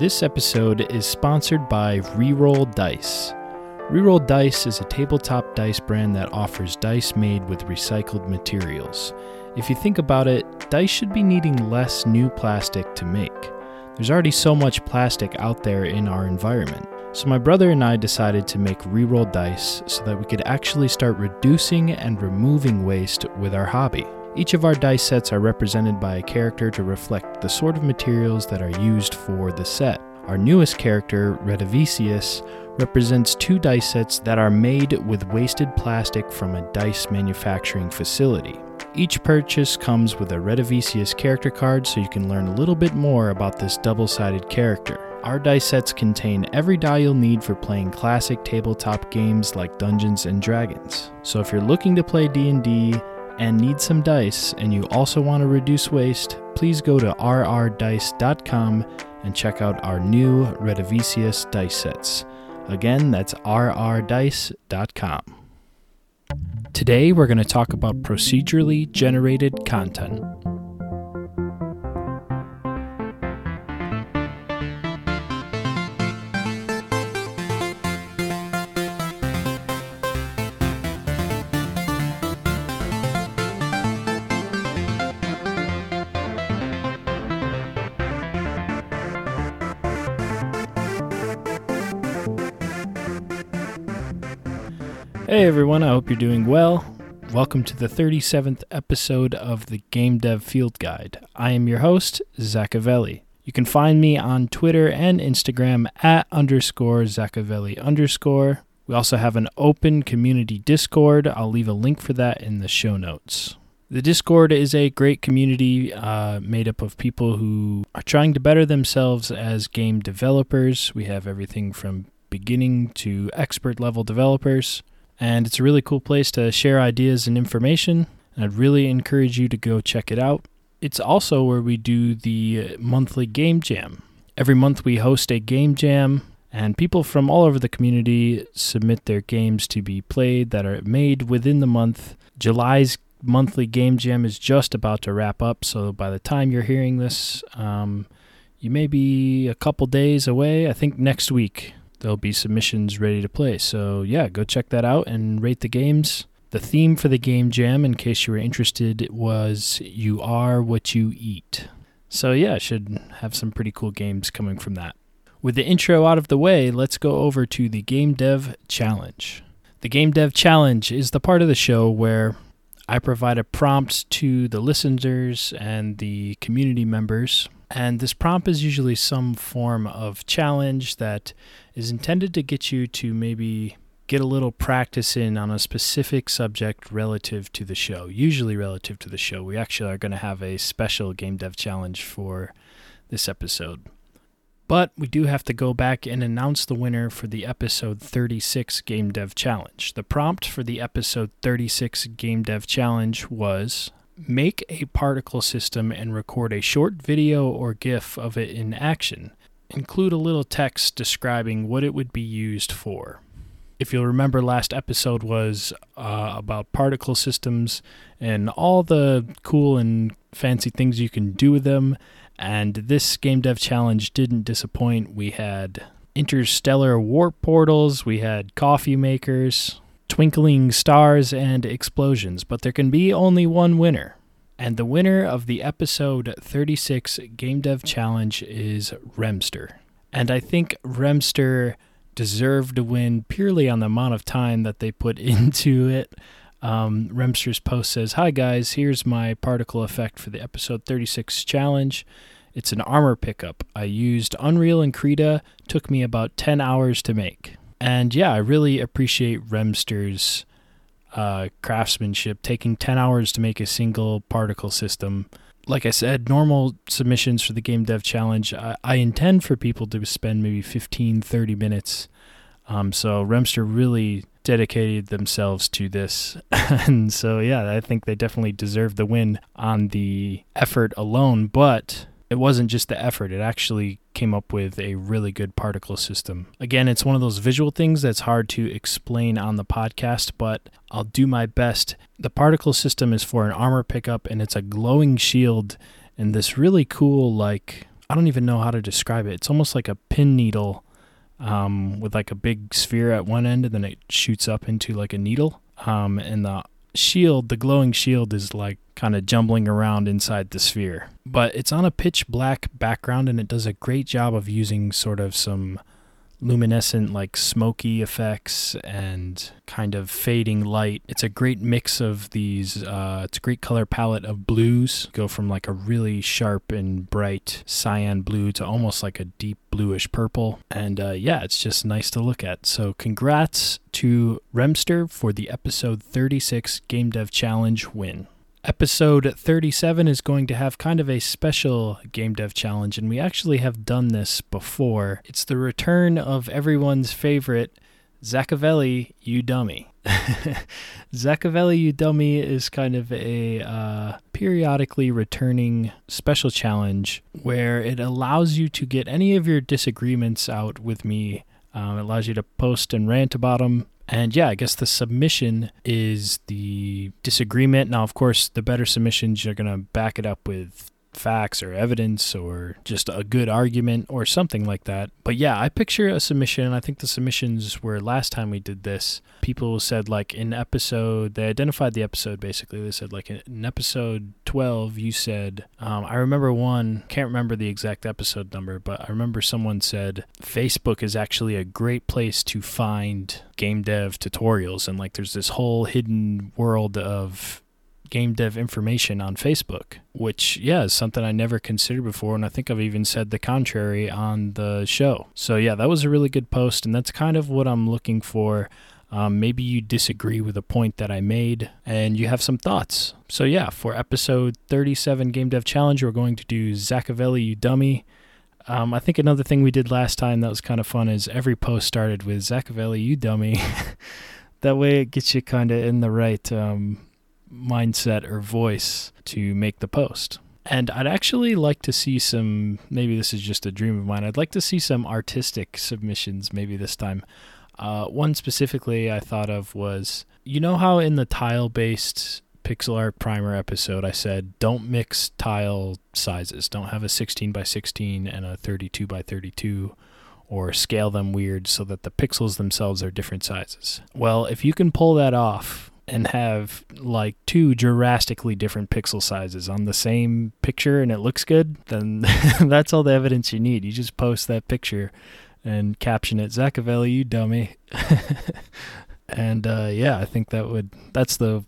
This episode is sponsored by Reroll Dice. Reroll Dice is a tabletop dice brand that offers dice made with recycled materials. If you think about it, dice should be needing less new plastic to make. There's already so much plastic out there in our environment. So, my brother and I decided to make reroll dice so that we could actually start reducing and removing waste with our hobby. Each of our dice sets are represented by a character to reflect the sort of materials that are used for the set. Our newest character, Redivisius, represents two dice sets that are made with wasted plastic from a dice manufacturing facility. Each purchase comes with a Redivisius character card so you can learn a little bit more about this double sided character. Our dice sets contain every die you'll need for playing classic tabletop games like Dungeons and Dragons. So if you're looking to play D&D and need some dice and you also want to reduce waste, please go to rrdice.com and check out our new Redivisius dice sets. Again, that's rrdice.com. Today we're going to talk about procedurally generated content. Hey everyone, I hope you're doing well. Welcome to the 37th episode of the Game Dev Field Guide. I am your host, Zachavelli. You can find me on Twitter and Instagram at underscore Zachavelli underscore. We also have an open community Discord. I'll leave a link for that in the show notes. The Discord is a great community uh, made up of people who are trying to better themselves as game developers. We have everything from beginning to expert level developers and it's a really cool place to share ideas and information. And I'd really encourage you to go check it out. It's also where we do the monthly game jam. Every month we host a game jam, and people from all over the community submit their games to be played that are made within the month. July's monthly game jam is just about to wrap up, so by the time you're hearing this, um, you may be a couple days away. I think next week there'll be submissions ready to play. So, yeah, go check that out and rate the games. The theme for the game jam, in case you were interested, was You Are What You Eat. So, yeah, should have some pretty cool games coming from that. With the intro out of the way, let's go over to the Game Dev Challenge. The Game Dev Challenge is the part of the show where I provide a prompt to the listeners and the community members and this prompt is usually some form of challenge that is intended to get you to maybe get a little practice in on a specific subject relative to the show, usually relative to the show. We actually are going to have a special game dev challenge for this episode. But we do have to go back and announce the winner for the episode 36 Game Dev Challenge. The prompt for the episode 36 Game Dev Challenge was make a particle system and record a short video or GIF of it in action. Include a little text describing what it would be used for. If you'll remember, last episode was uh, about particle systems and all the cool and fancy things you can do with them. And this game dev challenge didn't disappoint. We had interstellar warp portals, we had coffee makers, twinkling stars, and explosions, but there can be only one winner. And the winner of the episode 36 Game Dev Challenge is Remster. And I think Remster deserved to win purely on the amount of time that they put into it. Um, Remster's post says, Hi guys, here's my particle effect for the episode 36 challenge. It's an armor pickup. I used Unreal and Krita, took me about 10 hours to make. And yeah, I really appreciate Remster's uh, craftsmanship, taking 10 hours to make a single particle system. Like I said, normal submissions for the Game Dev Challenge, I, I intend for people to spend maybe 15, 30 minutes. Um, so Remster really dedicated themselves to this. and so, yeah, I think they definitely deserve the win on the effort alone. But it wasn't just the effort, it actually came up with a really good particle system. Again, it's one of those visual things that's hard to explain on the podcast, but I'll do my best. The particle system is for an armor pickup and it's a glowing shield and this really cool, like, I don't even know how to describe it. It's almost like a pin needle um, with like a big sphere at one end, and then it shoots up into like a needle. Um, and the shield, the glowing shield, is like kind of jumbling around inside the sphere. But it's on a pitch black background, and it does a great job of using sort of some luminescent, like smoky effects and kind of fading light. It's a great mix of these, uh, it's a great color palette of blues. Go from like a really sharp and bright cyan blue to almost like a deep bluish purple. And uh, yeah, it's just nice to look at. So congrats to Remster for the episode 36 Game Dev Challenge win. Episode 37 is going to have kind of a special game dev challenge, and we actually have done this before. It's the return of everyone's favorite Zackavelli, you dummy. Zackavelli, you dummy is kind of a uh, periodically returning special challenge where it allows you to get any of your disagreements out with me. Um, it allows you to post and rant about them and yeah, I guess the submission is the disagreement. Now, of course, the better submissions, you're going to back it up with facts or evidence or just a good argument or something like that. But yeah, I picture a submission. I think the submissions were last time we did this. People said like in episode, they identified the episode basically. They said like in episode 12, you said, um, I remember one, can't remember the exact episode number, but I remember someone said Facebook is actually a great place to find game dev tutorials. And like there's this whole hidden world of game dev information on Facebook, which, yeah, is something I never considered before. And I think I've even said the contrary on the show. So, yeah, that was a really good post. And that's kind of what I'm looking for. Um, maybe you disagree with a point that I made and you have some thoughts. So, yeah, for episode 37 Game Dev Challenge, we're going to do Zackavelli, you dummy. Um, I think another thing we did last time that was kind of fun is every post started with Zackavelli, you dummy. that way it gets you kind of in the right um, mindset or voice to make the post. And I'd actually like to see some, maybe this is just a dream of mine, I'd like to see some artistic submissions maybe this time. Uh, one specifically I thought of was you know how in the tile based pixel art primer episode I said don't mix tile sizes, don't have a 16 by 16 and a 32 by 32 or scale them weird so that the pixels themselves are different sizes. Well, if you can pull that off and have like two drastically different pixel sizes on the same picture and it looks good, then that's all the evidence you need. You just post that picture and caption it, Zackavelli, you dummy. and uh, yeah, I think that would that's the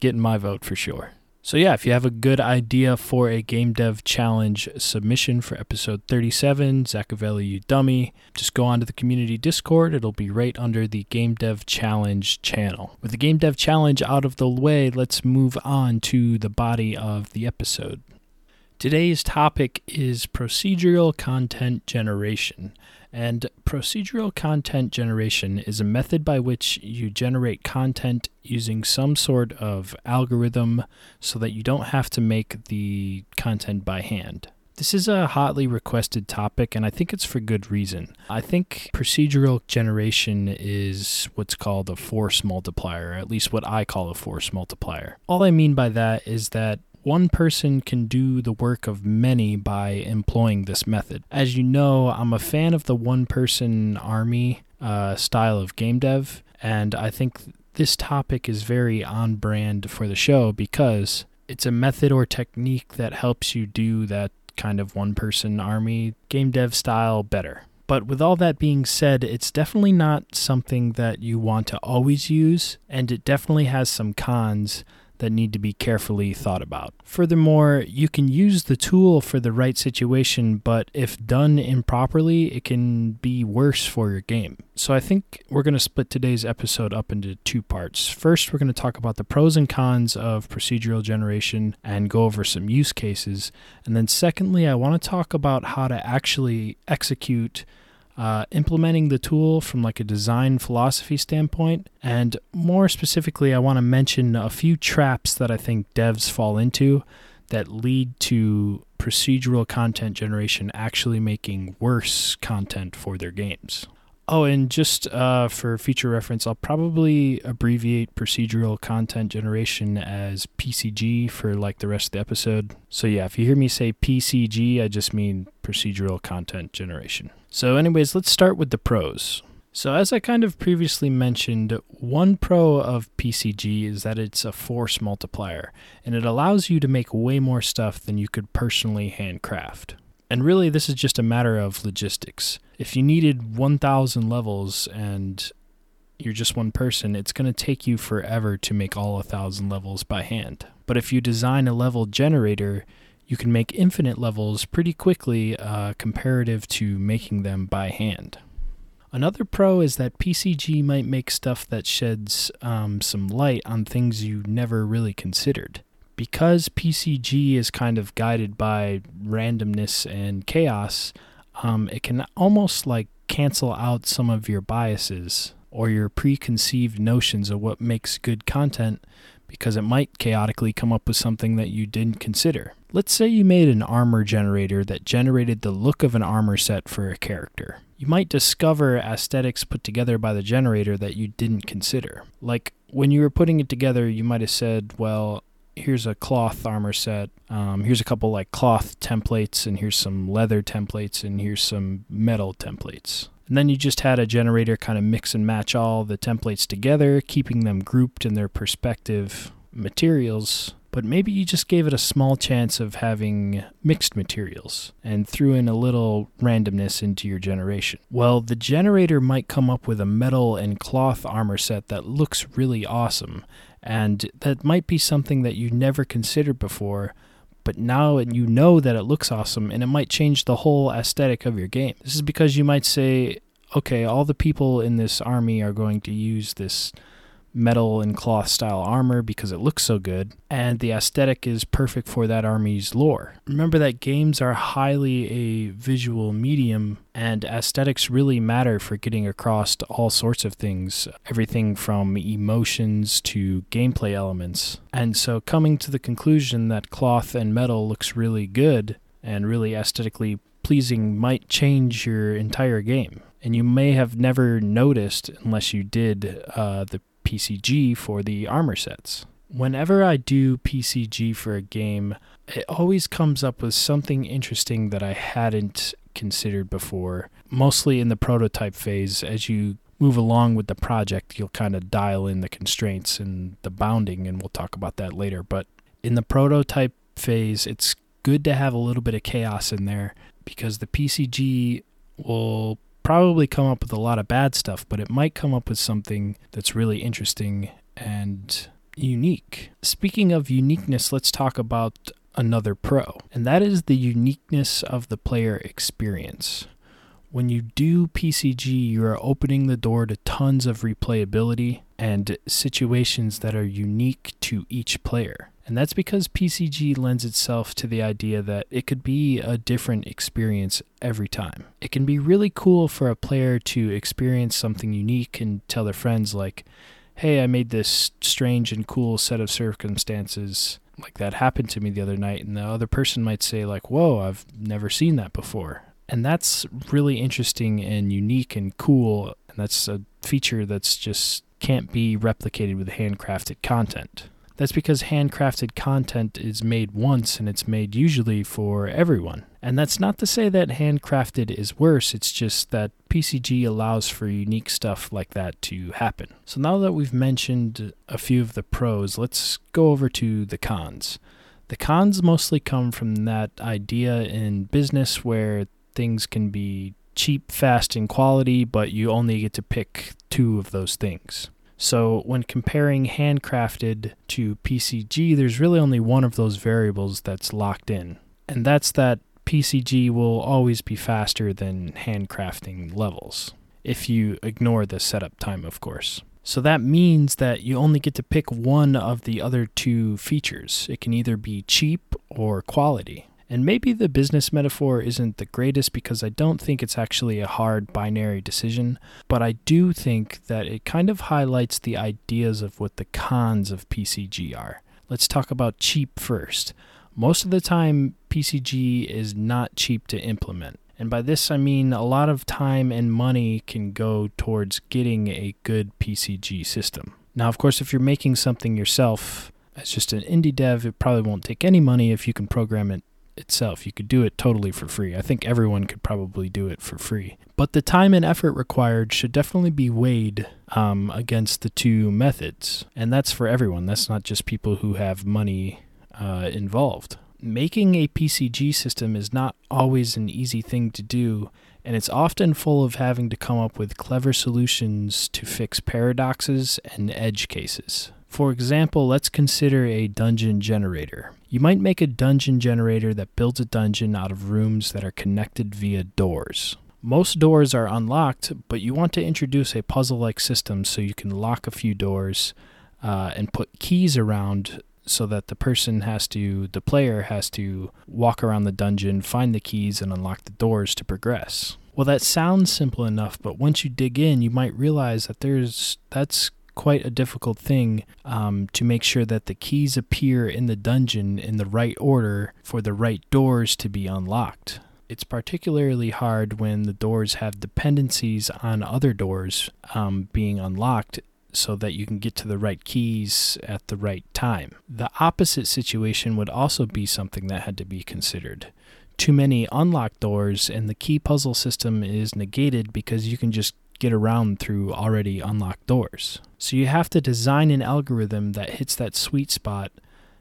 getting my vote for sure. So, yeah, if you have a good idea for a Game Dev Challenge submission for episode 37, Zackavelli, you dummy, just go onto the community Discord. It'll be right under the Game Dev Challenge channel. With the Game Dev Challenge out of the way, let's move on to the body of the episode. Today's topic is procedural content generation. And procedural content generation is a method by which you generate content using some sort of algorithm so that you don't have to make the content by hand. This is a hotly requested topic, and I think it's for good reason. I think procedural generation is what's called a force multiplier, at least what I call a force multiplier. All I mean by that is that one person can do the work of many by employing this method. As you know, I'm a fan of the one person army uh, style of game dev, and I think this topic is very on brand for the show because it's a method or technique that helps you do that kind of one person army game dev style better. But with all that being said, it's definitely not something that you want to always use, and it definitely has some cons that need to be carefully thought about. Furthermore, you can use the tool for the right situation, but if done improperly, it can be worse for your game. So I think we're going to split today's episode up into two parts. First, we're going to talk about the pros and cons of procedural generation and go over some use cases. And then, secondly, I want to talk about how to actually execute uh, implementing the tool from like a design philosophy standpoint. And more specifically, I want to mention a few traps that I think devs fall into that lead to procedural content generation actually making worse content for their games. Oh, and just uh, for future reference, I'll probably abbreviate procedural content generation as PCG for like the rest of the episode. So, yeah, if you hear me say PCG, I just mean procedural content generation. So, anyways, let's start with the pros. So, as I kind of previously mentioned, one pro of PCG is that it's a force multiplier, and it allows you to make way more stuff than you could personally handcraft. And really, this is just a matter of logistics. If you needed 1,000 levels and you're just one person, it's going to take you forever to make all 1,000 levels by hand. But if you design a level generator, you can make infinite levels pretty quickly uh, comparative to making them by hand. Another pro is that PCG might make stuff that sheds um, some light on things you never really considered because PCG is kind of guided by randomness and chaos, um, it can almost like cancel out some of your biases or your preconceived notions of what makes good content because it might chaotically come up with something that you didn't consider. Let's say you made an armor generator that generated the look of an armor set for a character. You might discover aesthetics put together by the generator that you didn't consider. Like when you were putting it together, you might have said, well, here's a cloth armor set. Um, here's a couple like cloth templates, and here's some leather templates, and here's some metal templates. And then you just had a generator kind of mix and match all the templates together, keeping them grouped in their perspective materials. But maybe you just gave it a small chance of having mixed materials and threw in a little randomness into your generation. Well, the generator might come up with a metal and cloth armor set that looks really awesome, and that might be something that you never considered before, but now you know that it looks awesome and it might change the whole aesthetic of your game. This is because you might say, okay, all the people in this army are going to use this metal and cloth style armor because it looks so good, and the aesthetic is perfect for that army's lore. Remember that games are highly a visual medium, and aesthetics really matter for getting across all sorts of things everything from emotions to gameplay elements. And so, coming to the conclusion that cloth and metal looks really good and really aesthetically pleasing might change your entire game and you may have never noticed unless you did uh, the PCG for the armor sets. Whenever I do PCG for a game, it always comes up with something interesting that I hadn't considered before. Mostly in the prototype phase, as you move along with the project, you'll kind of dial in the constraints and the bounding, and we'll talk about that later. But in the prototype phase, it's good to have a little bit of chaos in there because the PCG will probably come up with a lot of bad stuff, but it might come up with something that's really interesting and unique. Speaking of uniqueness, let's talk about another pro, and that is the uniqueness of the player experience. When you do PCG, you are opening the door to tons of replayability and situations that are unique to each player. And that's because PCG lends itself to the idea that it could be a different experience every time. It can be really cool for a player to experience something unique and tell their friends, like, hey, I made this strange and cool set of circumstances. Like that happened to me the other night. And the other person might say, like, whoa, I've never seen that before. And that's really interesting and unique and cool. And that's a feature that's just can't be replicated with handcrafted content. That's because handcrafted content is made once and it's made usually for everyone. And that's not to say that handcrafted is worse, it's just that PCG allows for unique stuff like that to happen. So now that we've mentioned a few of the pros, let's go over to the cons. The cons mostly come from that idea in business where things can be cheap, fast, and quality, but you only get to pick two of those things. So when comparing handcrafted to PCG, there's really only one of those variables that's locked in, and that's that PCG will always be faster than handcrafting levels, if you ignore the setup time, of course. So that means that you only get to pick one of the other two features. It can either be cheap or quality. And maybe the business metaphor isn't the greatest because I don't think it's actually a hard binary decision, but I do think that it kind of highlights the ideas of what the cons of PCG are. Let's talk about cheap first. Most of the time, PCG is not cheap to implement. And by this, I mean a lot of time and money can go towards getting a good PCG system. Now, of course, if you're making something yourself as just an indie dev, it probably won't take any money if you can program it itself. You could do it totally for free. I think everyone could probably do it for free. But the time and effort required should definitely be weighed um, against the two methods. And that's for everyone. That's not just people who have money uh, involved. Making a PCG system is not always an easy thing to do, and it's often full of having to come up with clever solutions to fix paradoxes and edge cases. For example, let's consider a dungeon generator. You might make a dungeon generator that builds a dungeon out of rooms that are connected via doors. Most doors are unlocked, but you want to introduce a puzzle like system so you can lock a few doors uh, and put keys around so that the person has to, the player has to walk around the dungeon, find the keys, and unlock the doors to progress. Well, that sounds simple enough, but once you dig in, you might realize that there's that's quite a difficult thing um, to make sure that the keys appear in the dungeon in the right order for the right doors to be unlocked. It's particularly hard when the doors have dependencies on other doors um, being unlocked so that you can get to the right keys at the right time. The opposite situation would also be something that had to be considered. Too many unlocked doors, and the key puzzle system is negated because you can just get around through already unlocked doors. So you have to design an algorithm that hits that sweet spot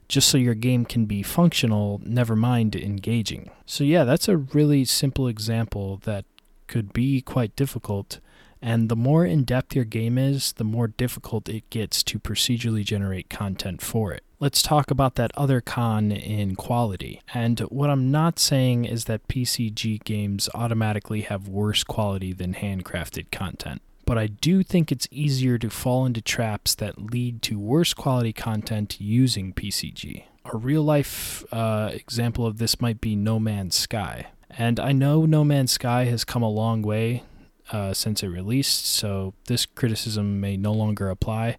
just so your game can be functional, never mind engaging. So, yeah, that's a really simple example that could be quite difficult. And the more in depth your game is, the more difficult it gets to procedurally generate content for it let's talk about that other con in quality. And what I'm not saying is that PCG games automatically have worse quality than handcrafted content. But I do think it's easier to fall into traps that lead to worse quality content using PCG. A real life uh, example of this might be No Man's Sky. And I know No Man's Sky has come a long way uh, since it released, so this criticism may no longer apply.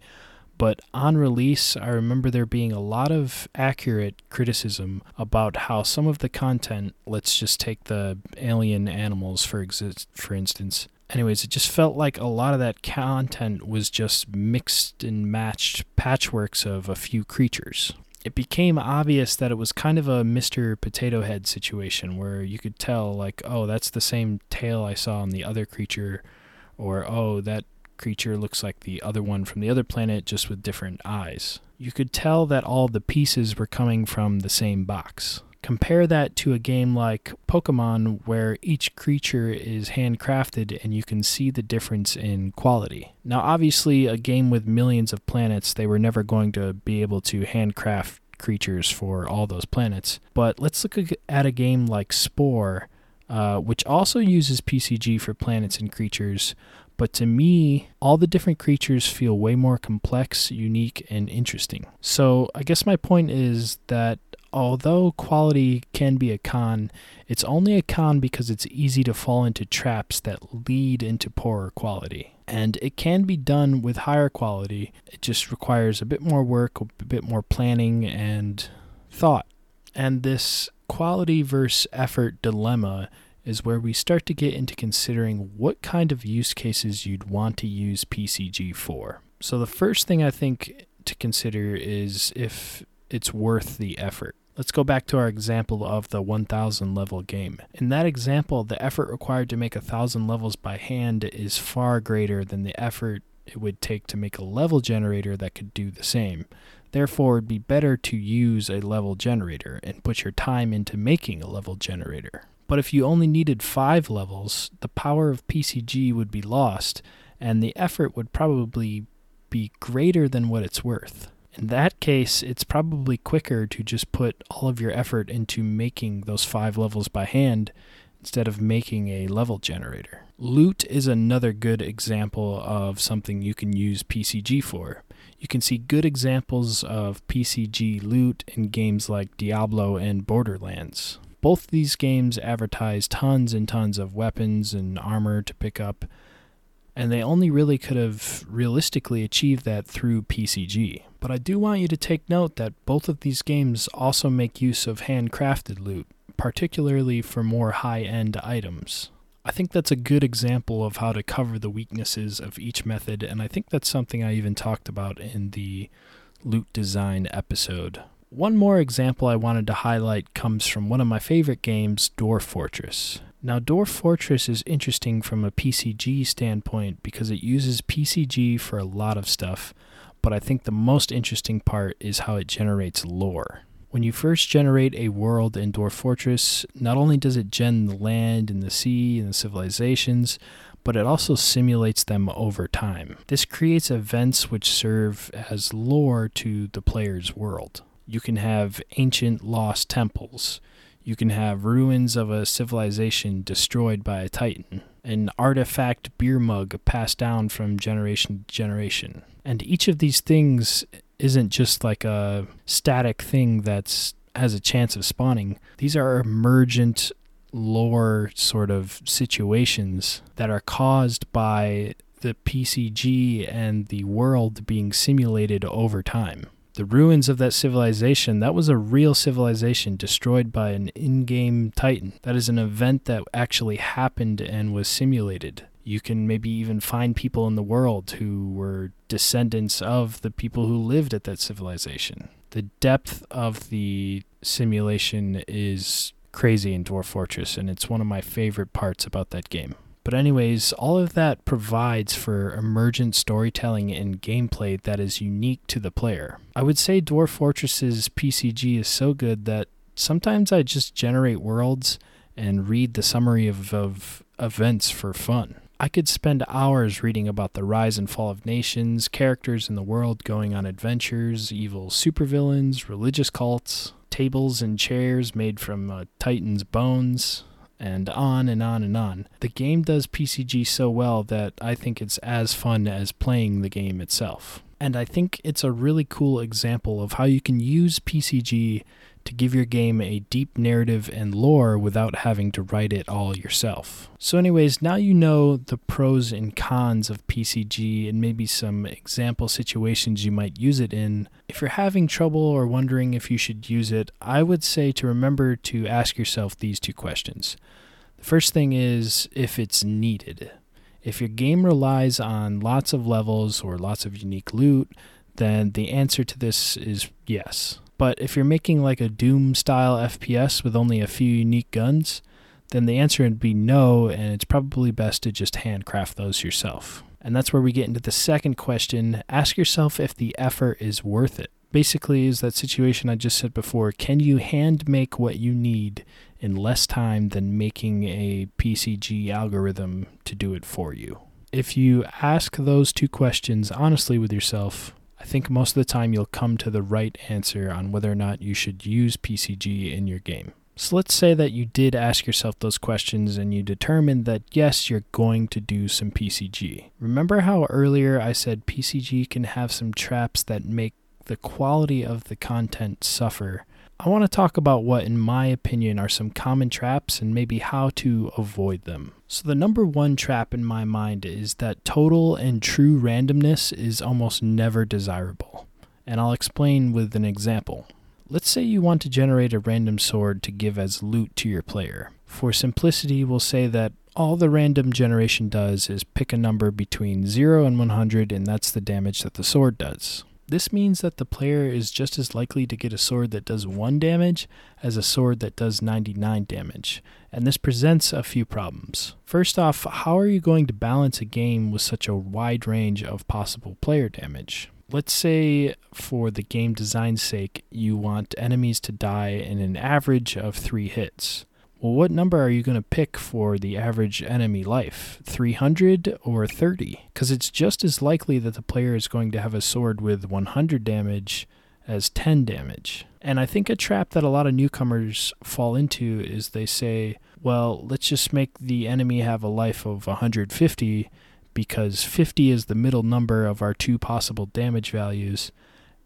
But on release, I remember there being a lot of accurate criticism about how some of the content, let's just take the alien animals for exist for instance. Anyways, it just felt like a lot of that content was just mixed and matched patchworks of a few creatures. It became obvious that it was kind of a Mr. Potato Head situation where you could tell, like, oh, that's the same tail I saw on the other creature, or oh, that creature looks like the other one from the other planet, just with different eyes. You could tell that all the pieces were coming from the same box. Compare that to a game like Pokemon, where each creature is handcrafted and you can see the difference in quality. Now, obviously, a game with millions of planets, they were never going to be able to handcraft creatures for all those planets. But let's look at a game like Spore, uh, which also uses PCG for planets and creatures, but to me, all the different creatures feel way more complex, unique, and interesting. So I guess my point is that although quality can be a con, it's only a con because it's easy to fall into traps that lead into poorer quality. And it can be done with higher quality. It just requires a bit more work, a bit more planning, and thought. And this quality versus effort dilemma is where we start to get into considering what kind of use cases you'd want to use PCG for. So, the first thing I think to consider is if it's worth the effort. Let's go back to our example of the 1000 level game. In that example, the effort required to make 1000 levels by hand is far greater than the effort it would take to make a level generator that could do the same. Therefore, it'd be better to use a level generator and put your time into making a level generator. But if you only needed five levels, the power of PCG would be lost, and the effort would probably be greater than what it's worth. In that case, it's probably quicker to just put all of your effort into making those five levels by hand instead of making a level generator. Loot is another good example of something you can use PCG for. You can see good examples of PCG loot in games like Diablo and Borderlands both these games advertise tons and tons of weapons and armor to pick up, and they only really could have realistically achieved that through PCG. But I do want you to take note that both of these games also make use of handcrafted loot. particularly for more high end items. I think that's a good example of how to cover the weaknesses of each method, and I think that's something I even talked about in the loot design episode. One more example I wanted to highlight comes from one of my favorite games, Dwarf Fortress. Now, Dwarf Fortress is interesting from a PCG standpoint because it uses PCG for a lot of stuff, but I think the most interesting part is how it generates lore. When you first generate a world in Dwarf Fortress, not only does it gen the land and the sea and the civilizations, but it also simulates them over time. This creates events which serve as lore to the player's world. You can have ancient lost temples. You can have ruins of a civilization destroyed by a titan, an artifact beer mug passed down from generation to generation. And each of these things isn't just like a static thing that's has a chance of spawning. These are emergent lore sort of situations that are caused by the PCG and the world being simulated over time. The ruins of that civilization, that was a real civilization destroyed by an in game titan. That is an event that actually happened and was simulated. You can maybe even find people in the world who were descendants of the people who lived at that civilization. The depth of the simulation is crazy in Dwarf Fortress, and it's one of my favorite parts about that game. But, anyways, all of that provides for emergent storytelling and gameplay that is unique to the player. I would say Dwarf Fortress's PCG is so good that sometimes I just generate worlds and read the summary of, of events for fun. I could spend hours reading about the rise and fall of nations, characters in the world going on adventures, evil supervillains, religious cults, tables and chairs made from uh, Titan's bones, and on and on and on. The game does PCG so well that I think it's as fun as playing the game itself. And I think it's a really cool example of how you can use PCG to give your game a deep narrative and lore without having to write it all yourself. So, anyways, now you know the pros and cons of PCG and maybe some example situations you might use it in. If you're having trouble or wondering if you should use it, I would say to remember to ask yourself these two questions. The first thing is if it's needed. If your game relies on lots of levels or lots of unique loot, then the answer to this is yes. But if you're making like a Doom style FPS with only a few unique guns, then the answer would be no, and it's probably best to just handcraft those yourself. And that's where we get into the second question. Ask yourself if the effort is worth it. Basically, is that situation I just said before can you hand make what you need in less time than making a PCG algorithm to do it for you? If you ask those two questions honestly with yourself, I think most of the time you'll come to the right answer on whether or not you should use PCG in your game. So let's say that you did ask yourself those questions and you determined that yes, you're going to do some PCG. Remember how earlier I said PCG can have some traps that make the quality of the content suffer? I want to talk about what, in my opinion, are some common traps and maybe how to avoid them. So, the number one trap in my mind is that total and true randomness is almost never desirable. And I'll explain with an example. Let's say you want to generate a random sword to give as loot to your player. For simplicity, we'll say that all the random generation does is pick a number between 0 and 100, and that's the damage that the sword does. This means that the player is just as likely to get a sword that does 1 damage as a sword that does 99 damage, and this presents a few problems. First off, how are you going to balance a game with such a wide range of possible player damage? Let's say, for the game design's sake, you want enemies to die in an average of 3 hits. Well, what number are you going to pick for the average enemy life? 300 or 30? Because it's just as likely that the player is going to have a sword with 100 damage as 10 damage. And I think a trap that a lot of newcomers fall into is they say, well, let's just make the enemy have a life of 150 because 50 is the middle number of our two possible damage values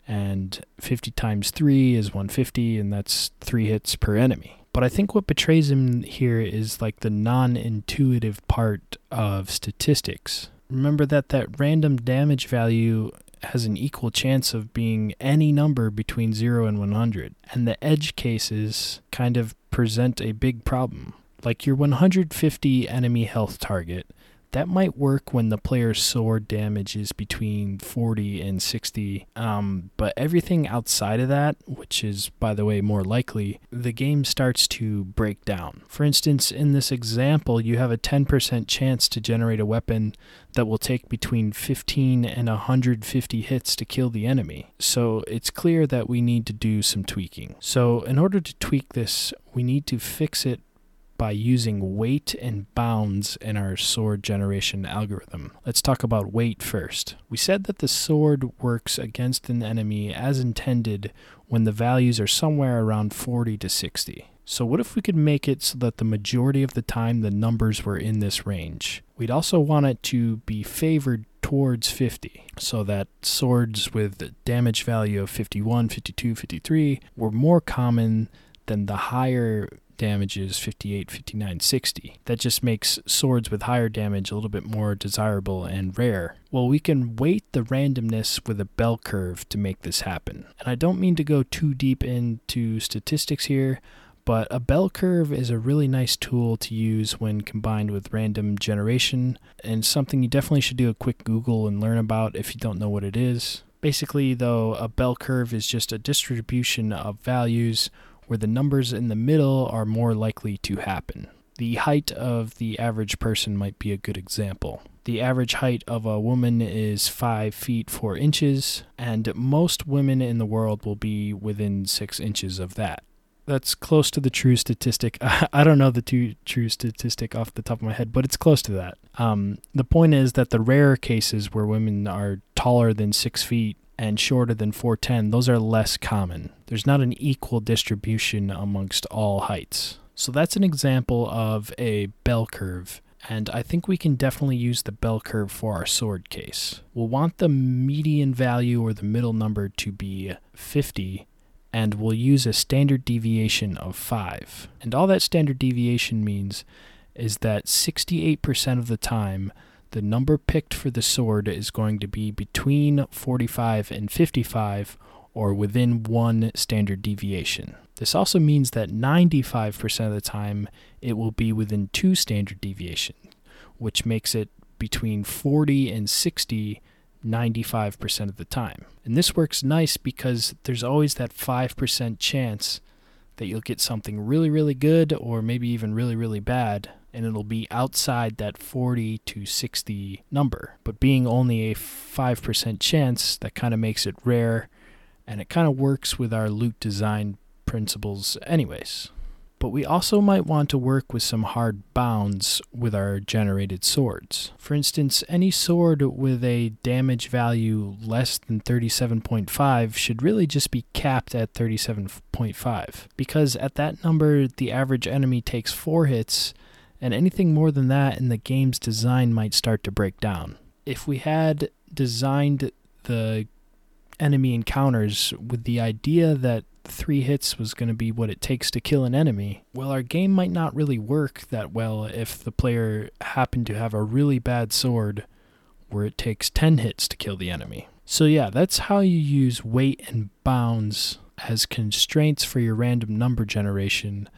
and 50 times 3 is 150 and that's 3 hits per enemy. But I think what betrays him here is like the non intuitive part of statistics. Remember that that random damage value has an equal chance of being any number between 0 and 100. And the edge cases kind of present a big problem. Like your 150 enemy health target that might work when the player's sword damage is between 40 and 60. Um, but everything outside of that, which is, by the way, more likely, the game starts to break down. For instance, in this example, you have a 10% chance to generate a weapon that will take between 15 and 150 hits to kill the enemy. So it's clear that we need to do some tweaking. So, in order to tweak this, we need to fix it by using weight and bounds in our sword generation algorithm. Let's talk about weight first. We said that the sword works against an enemy as intended when the values are somewhere around 40 to 60. So, what if we could make it so that the majority of the time the numbers were in this range? We'd also want it to be favored towards 50, so that swords with damage value of 51, 52, 53 were more common than the higher damages 58, 59, 60. That just makes swords with higher damage a little bit more desirable and rare. Well, we can weight the randomness with a bell curve to make this happen. And I don't mean to go too deep into statistics here, but a bell curve is a really nice tool to use when combined with random generation and something you definitely should do a quick Google and learn about if you don't know what it is. Basically, though, a bell curve is just a distribution of values where the numbers in the middle are more likely to happen. The height of the average person might be a good example. The average height of a woman is 5 feet 4 inches, and most women in the world will be within 6 inches of that. That's close to the true statistic. I don't know the two true statistic off the top of my head, but it's close to that. Um, the point is that the rare cases where women are taller than 6 feet and shorter than 410, those are less common. There's not an equal distribution amongst all heights. So that's an example of a bell curve, and I think we can definitely use the bell curve for our sword case. We'll want the median value or the middle number to be 50, and we'll use a standard deviation of 5. And all that standard deviation means is that 68% of the time, the number picked for the sword is going to be between 45 and 55 or within one standard deviation. This also means that 95% of the time it will be within two standard deviations, which makes it between 40 and 60 95% of the time. And this works nice because there's always that 5% chance that you'll get something really, really good or maybe even really, really bad and it'll be outside that 40 to 60 number. But being only a 5% chance, that kind of makes it rare, and it kind of works with our loot design principles, anyways. But we also might want to work with some hard bounds with our generated swords. For instance, any sword with a damage value less than 37.5 should really just be capped at 37.5, because at that number, the average enemy takes 4 hits and anything more than that in the game's design might start to break down. If we had designed the enemy encounters with the idea that three hits was going to be what it takes to kill an enemy, well, our game might not really work that well if the player happened to have a really bad sword where it takes 10 hits to kill the enemy. So, yeah, that's how you use weight and bounds as constraints for your random number generation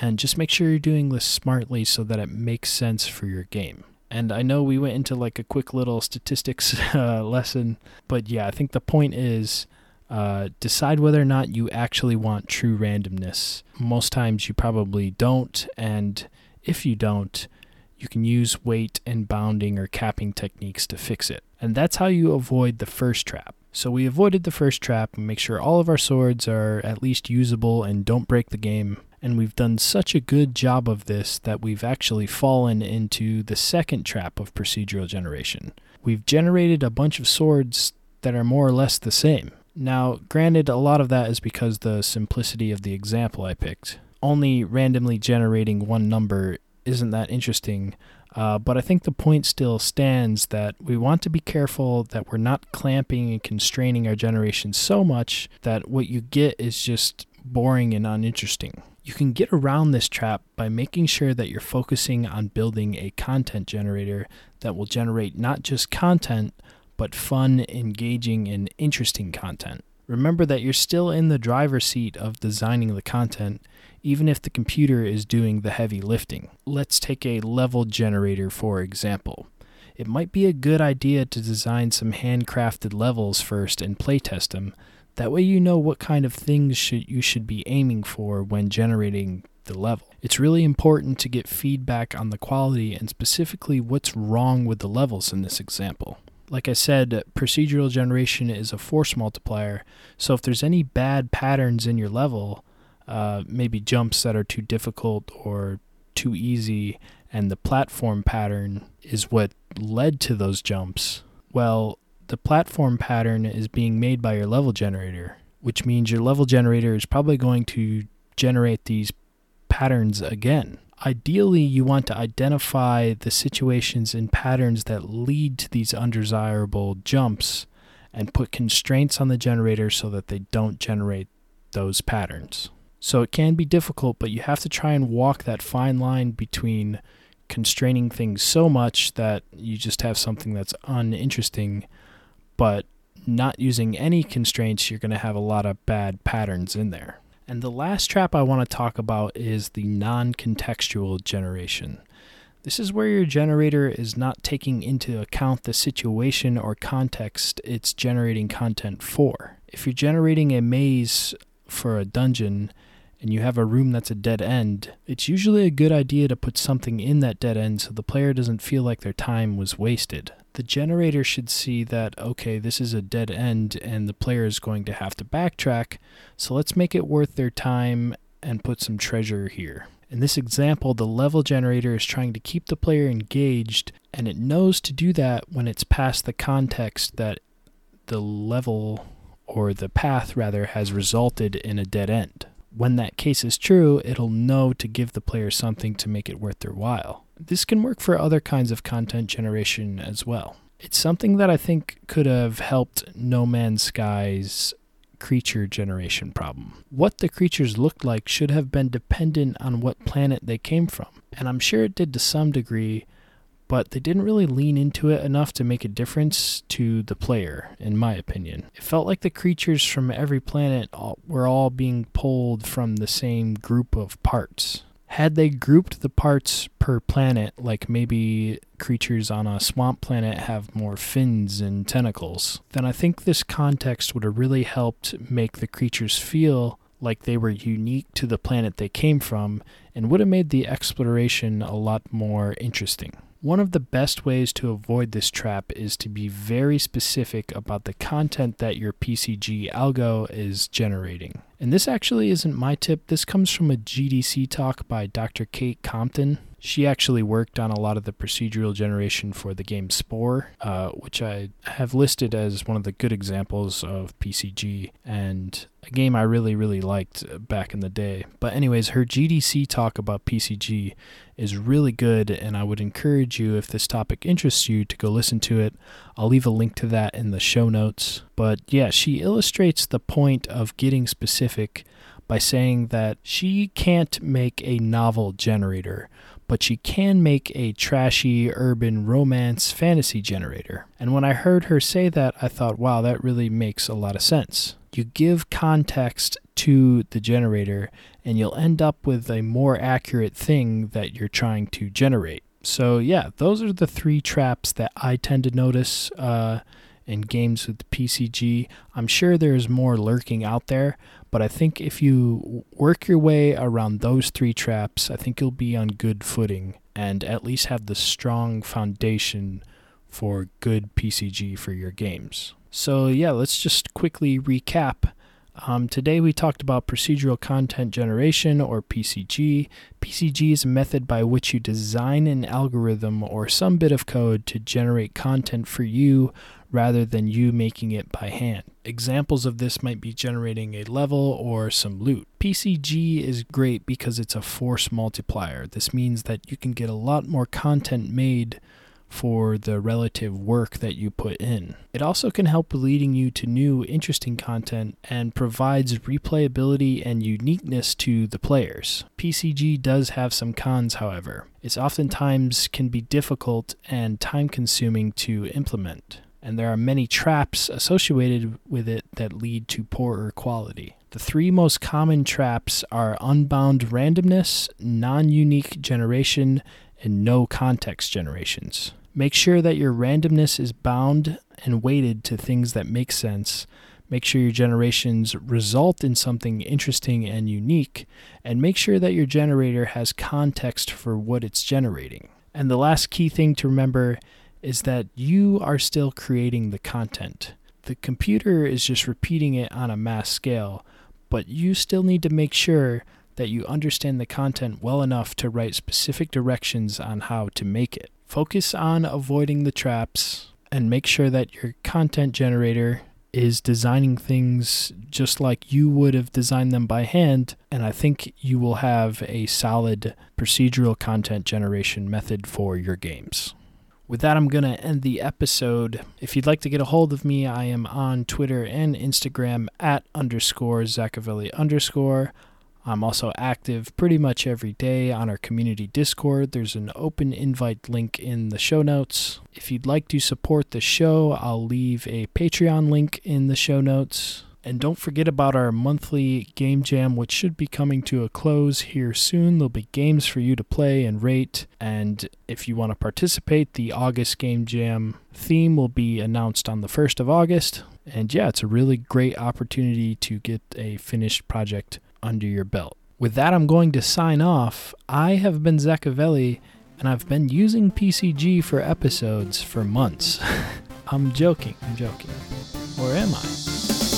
and just make sure you're doing this smartly so that it makes sense for your game. And I know we went into like a quick little statistics uh, lesson, but yeah, I think the point is uh, decide whether or not you actually want true randomness. Most times you probably don't, and if you don't, you can use weight and bounding or capping techniques to fix it. And that's how you avoid the first trap. So we avoided the first trap and make sure all of our swords are at least usable and don't break the game and we've done such a good job of this that we've actually fallen into the second trap of procedural generation. We've generated a bunch of swords that are more or less the same. Now, granted, a lot of that is because the simplicity of the example I picked. Only randomly generating one number isn't that interesting, uh, but I think the point still stands that we want to be careful that we're not clamping and constraining our generation so much that what you get is just boring and uninteresting. You can get around this trap by making sure that you're focusing on building a content generator that will generate not just content, but fun, engaging, and interesting content. Remember that you're still in the driver's seat of designing the content, even if the computer is doing the heavy lifting. Let's take a level generator for example. It might be a good idea to design some handcrafted levels first and playtest them. That way you know what kind of things should you should be aiming for when generating the level. It's really important to get feedback on the quality and specifically what's wrong with the levels in this example. Like I said, procedural generation is a force multiplier, so if there's any bad patterns in your level, uh, maybe jumps that are too difficult or too easy, and the platform pattern is what led to those jumps, well, the platform pattern is being made by your level generator, which means your level generator is probably going to generate these patterns again. Ideally, you want to identify the situations and patterns that lead to these undesirable jumps and put constraints on the generator so that they don't generate those patterns. So it can be difficult, but you have to try and walk that fine line between constraining things so much that you just have something that's uninteresting, but not using any constraints, you're going to have a lot of bad patterns in there. And the last trap I want to talk about is the non contextual generation. This is where your generator is not taking into account the situation or context it's generating content for. If you're generating a maze for a dungeon and you have a room that's a dead end, it's usually a good idea to put something in that dead end so the player doesn't feel like their time was wasted the generator should see that, okay, this is a dead end and the player is going to have to backtrack, so let's make it worth their time and put some treasure here. In this example, the level generator is trying to keep the player engaged, and it knows to do that when it's passed the context that the level or the path rather has resulted in a dead end. When that case is true, it'll know to give the player something to make it worth their while. This can work for other kinds of content generation as well. It's something that I think could have helped No Man's Sky's creature generation problem. What the creatures looked like should have been dependent on what planet they came from, and I'm sure it did to some degree, but they didn't really lean into it enough to make a difference to the player, in my opinion. It felt like the creatures from every planet were all being pulled from the same group of parts had they grouped the parts per planet, like maybe creatures on a swamp planet have more fins and tentacles, then I think this context would have really helped make the creatures feel like they were unique to the planet they came from and would have made the exploration a lot more interesting. One of the best ways to avoid this trap is to be very specific about the content that your PCG algo is generating. And this actually isn't my tip, this comes from a GDC talk by Dr. Kate Compton. She actually worked on a lot of the procedural generation for the game Spore, uh, which I have listed as one of the good examples of PCG and a game I really, really liked back in the day. But, anyways, her GDC talk about PCG is really good, and I would encourage you, if this topic interests you, to go listen to it. I'll leave a link to that in the show notes. But yeah, she illustrates the point of getting specific by saying that she can't make a novel generator but she can make a trashy urban romance fantasy generator. And when I heard her say that, I thought, wow, that really makes a lot of sense. You give context to the generator, and you'll end up with a more accurate thing that you're trying to generate. So, yeah, those are the three traps that I tend to notice uh, in games with PCG. I'm sure there's more lurking out there, but I think if you work your way around those three traps, I think you'll be on good footing and at least have the strong foundation for good PCG for your games. So, yeah, let's just quickly recap. Um, today we talked about procedural content generation or PCG. PCG is a method by which you design an algorithm or some bit of code to generate content for you rather than you making it by hand. Examples of this might be generating a level or some loot. PCG is great because it's a force multiplier. This means that you can get a lot more content made for the relative work that you put in. It also can help leading you to new interesting content and provides replayability and uniqueness to the players. PCG does have some cons, however. It's oftentimes can be difficult and time consuming to implement. and there are many traps associated with it that lead to poorer quality. The three most common traps are unbound randomness, non unique generation, and no context generations. Make sure that your randomness is bound and weighted to things that make sense. Make sure your generations result in something interesting and unique, and make sure that your generator has context for what it's generating. And the last key thing to remember is that you are still creating the content. The computer is just repeating it on a mass scale, but you still need to make sure that you understand the content well enough to write specific directions on how to make it. Focus on avoiding the traps and make sure that your content generator is designing things just like you would have designed them by hand. And I think you will have a solid procedural content generation method for your games. With that, I'm going to end the episode. If you'd like to get a hold of me, I am on Twitter and Instagram at underscore Zachavelli underscore. I'm also active pretty much every day on our community Discord. There's an open invite link in the show notes. If you'd like to support the show, I'll leave a Patreon link in the show notes. And don't forget about our monthly game jam, which should be coming to a close here soon. There'll be games for you to play and rate. And if you want to participate, the August game jam theme will be announced on the 1st of August. And yeah, it's a really great opportunity to get a finished project under your belt. With that, I'm going to sign off. I have been Zaccavelli, and I've been using PCG for episodes for months. I'm joking, I'm joking. Or am I?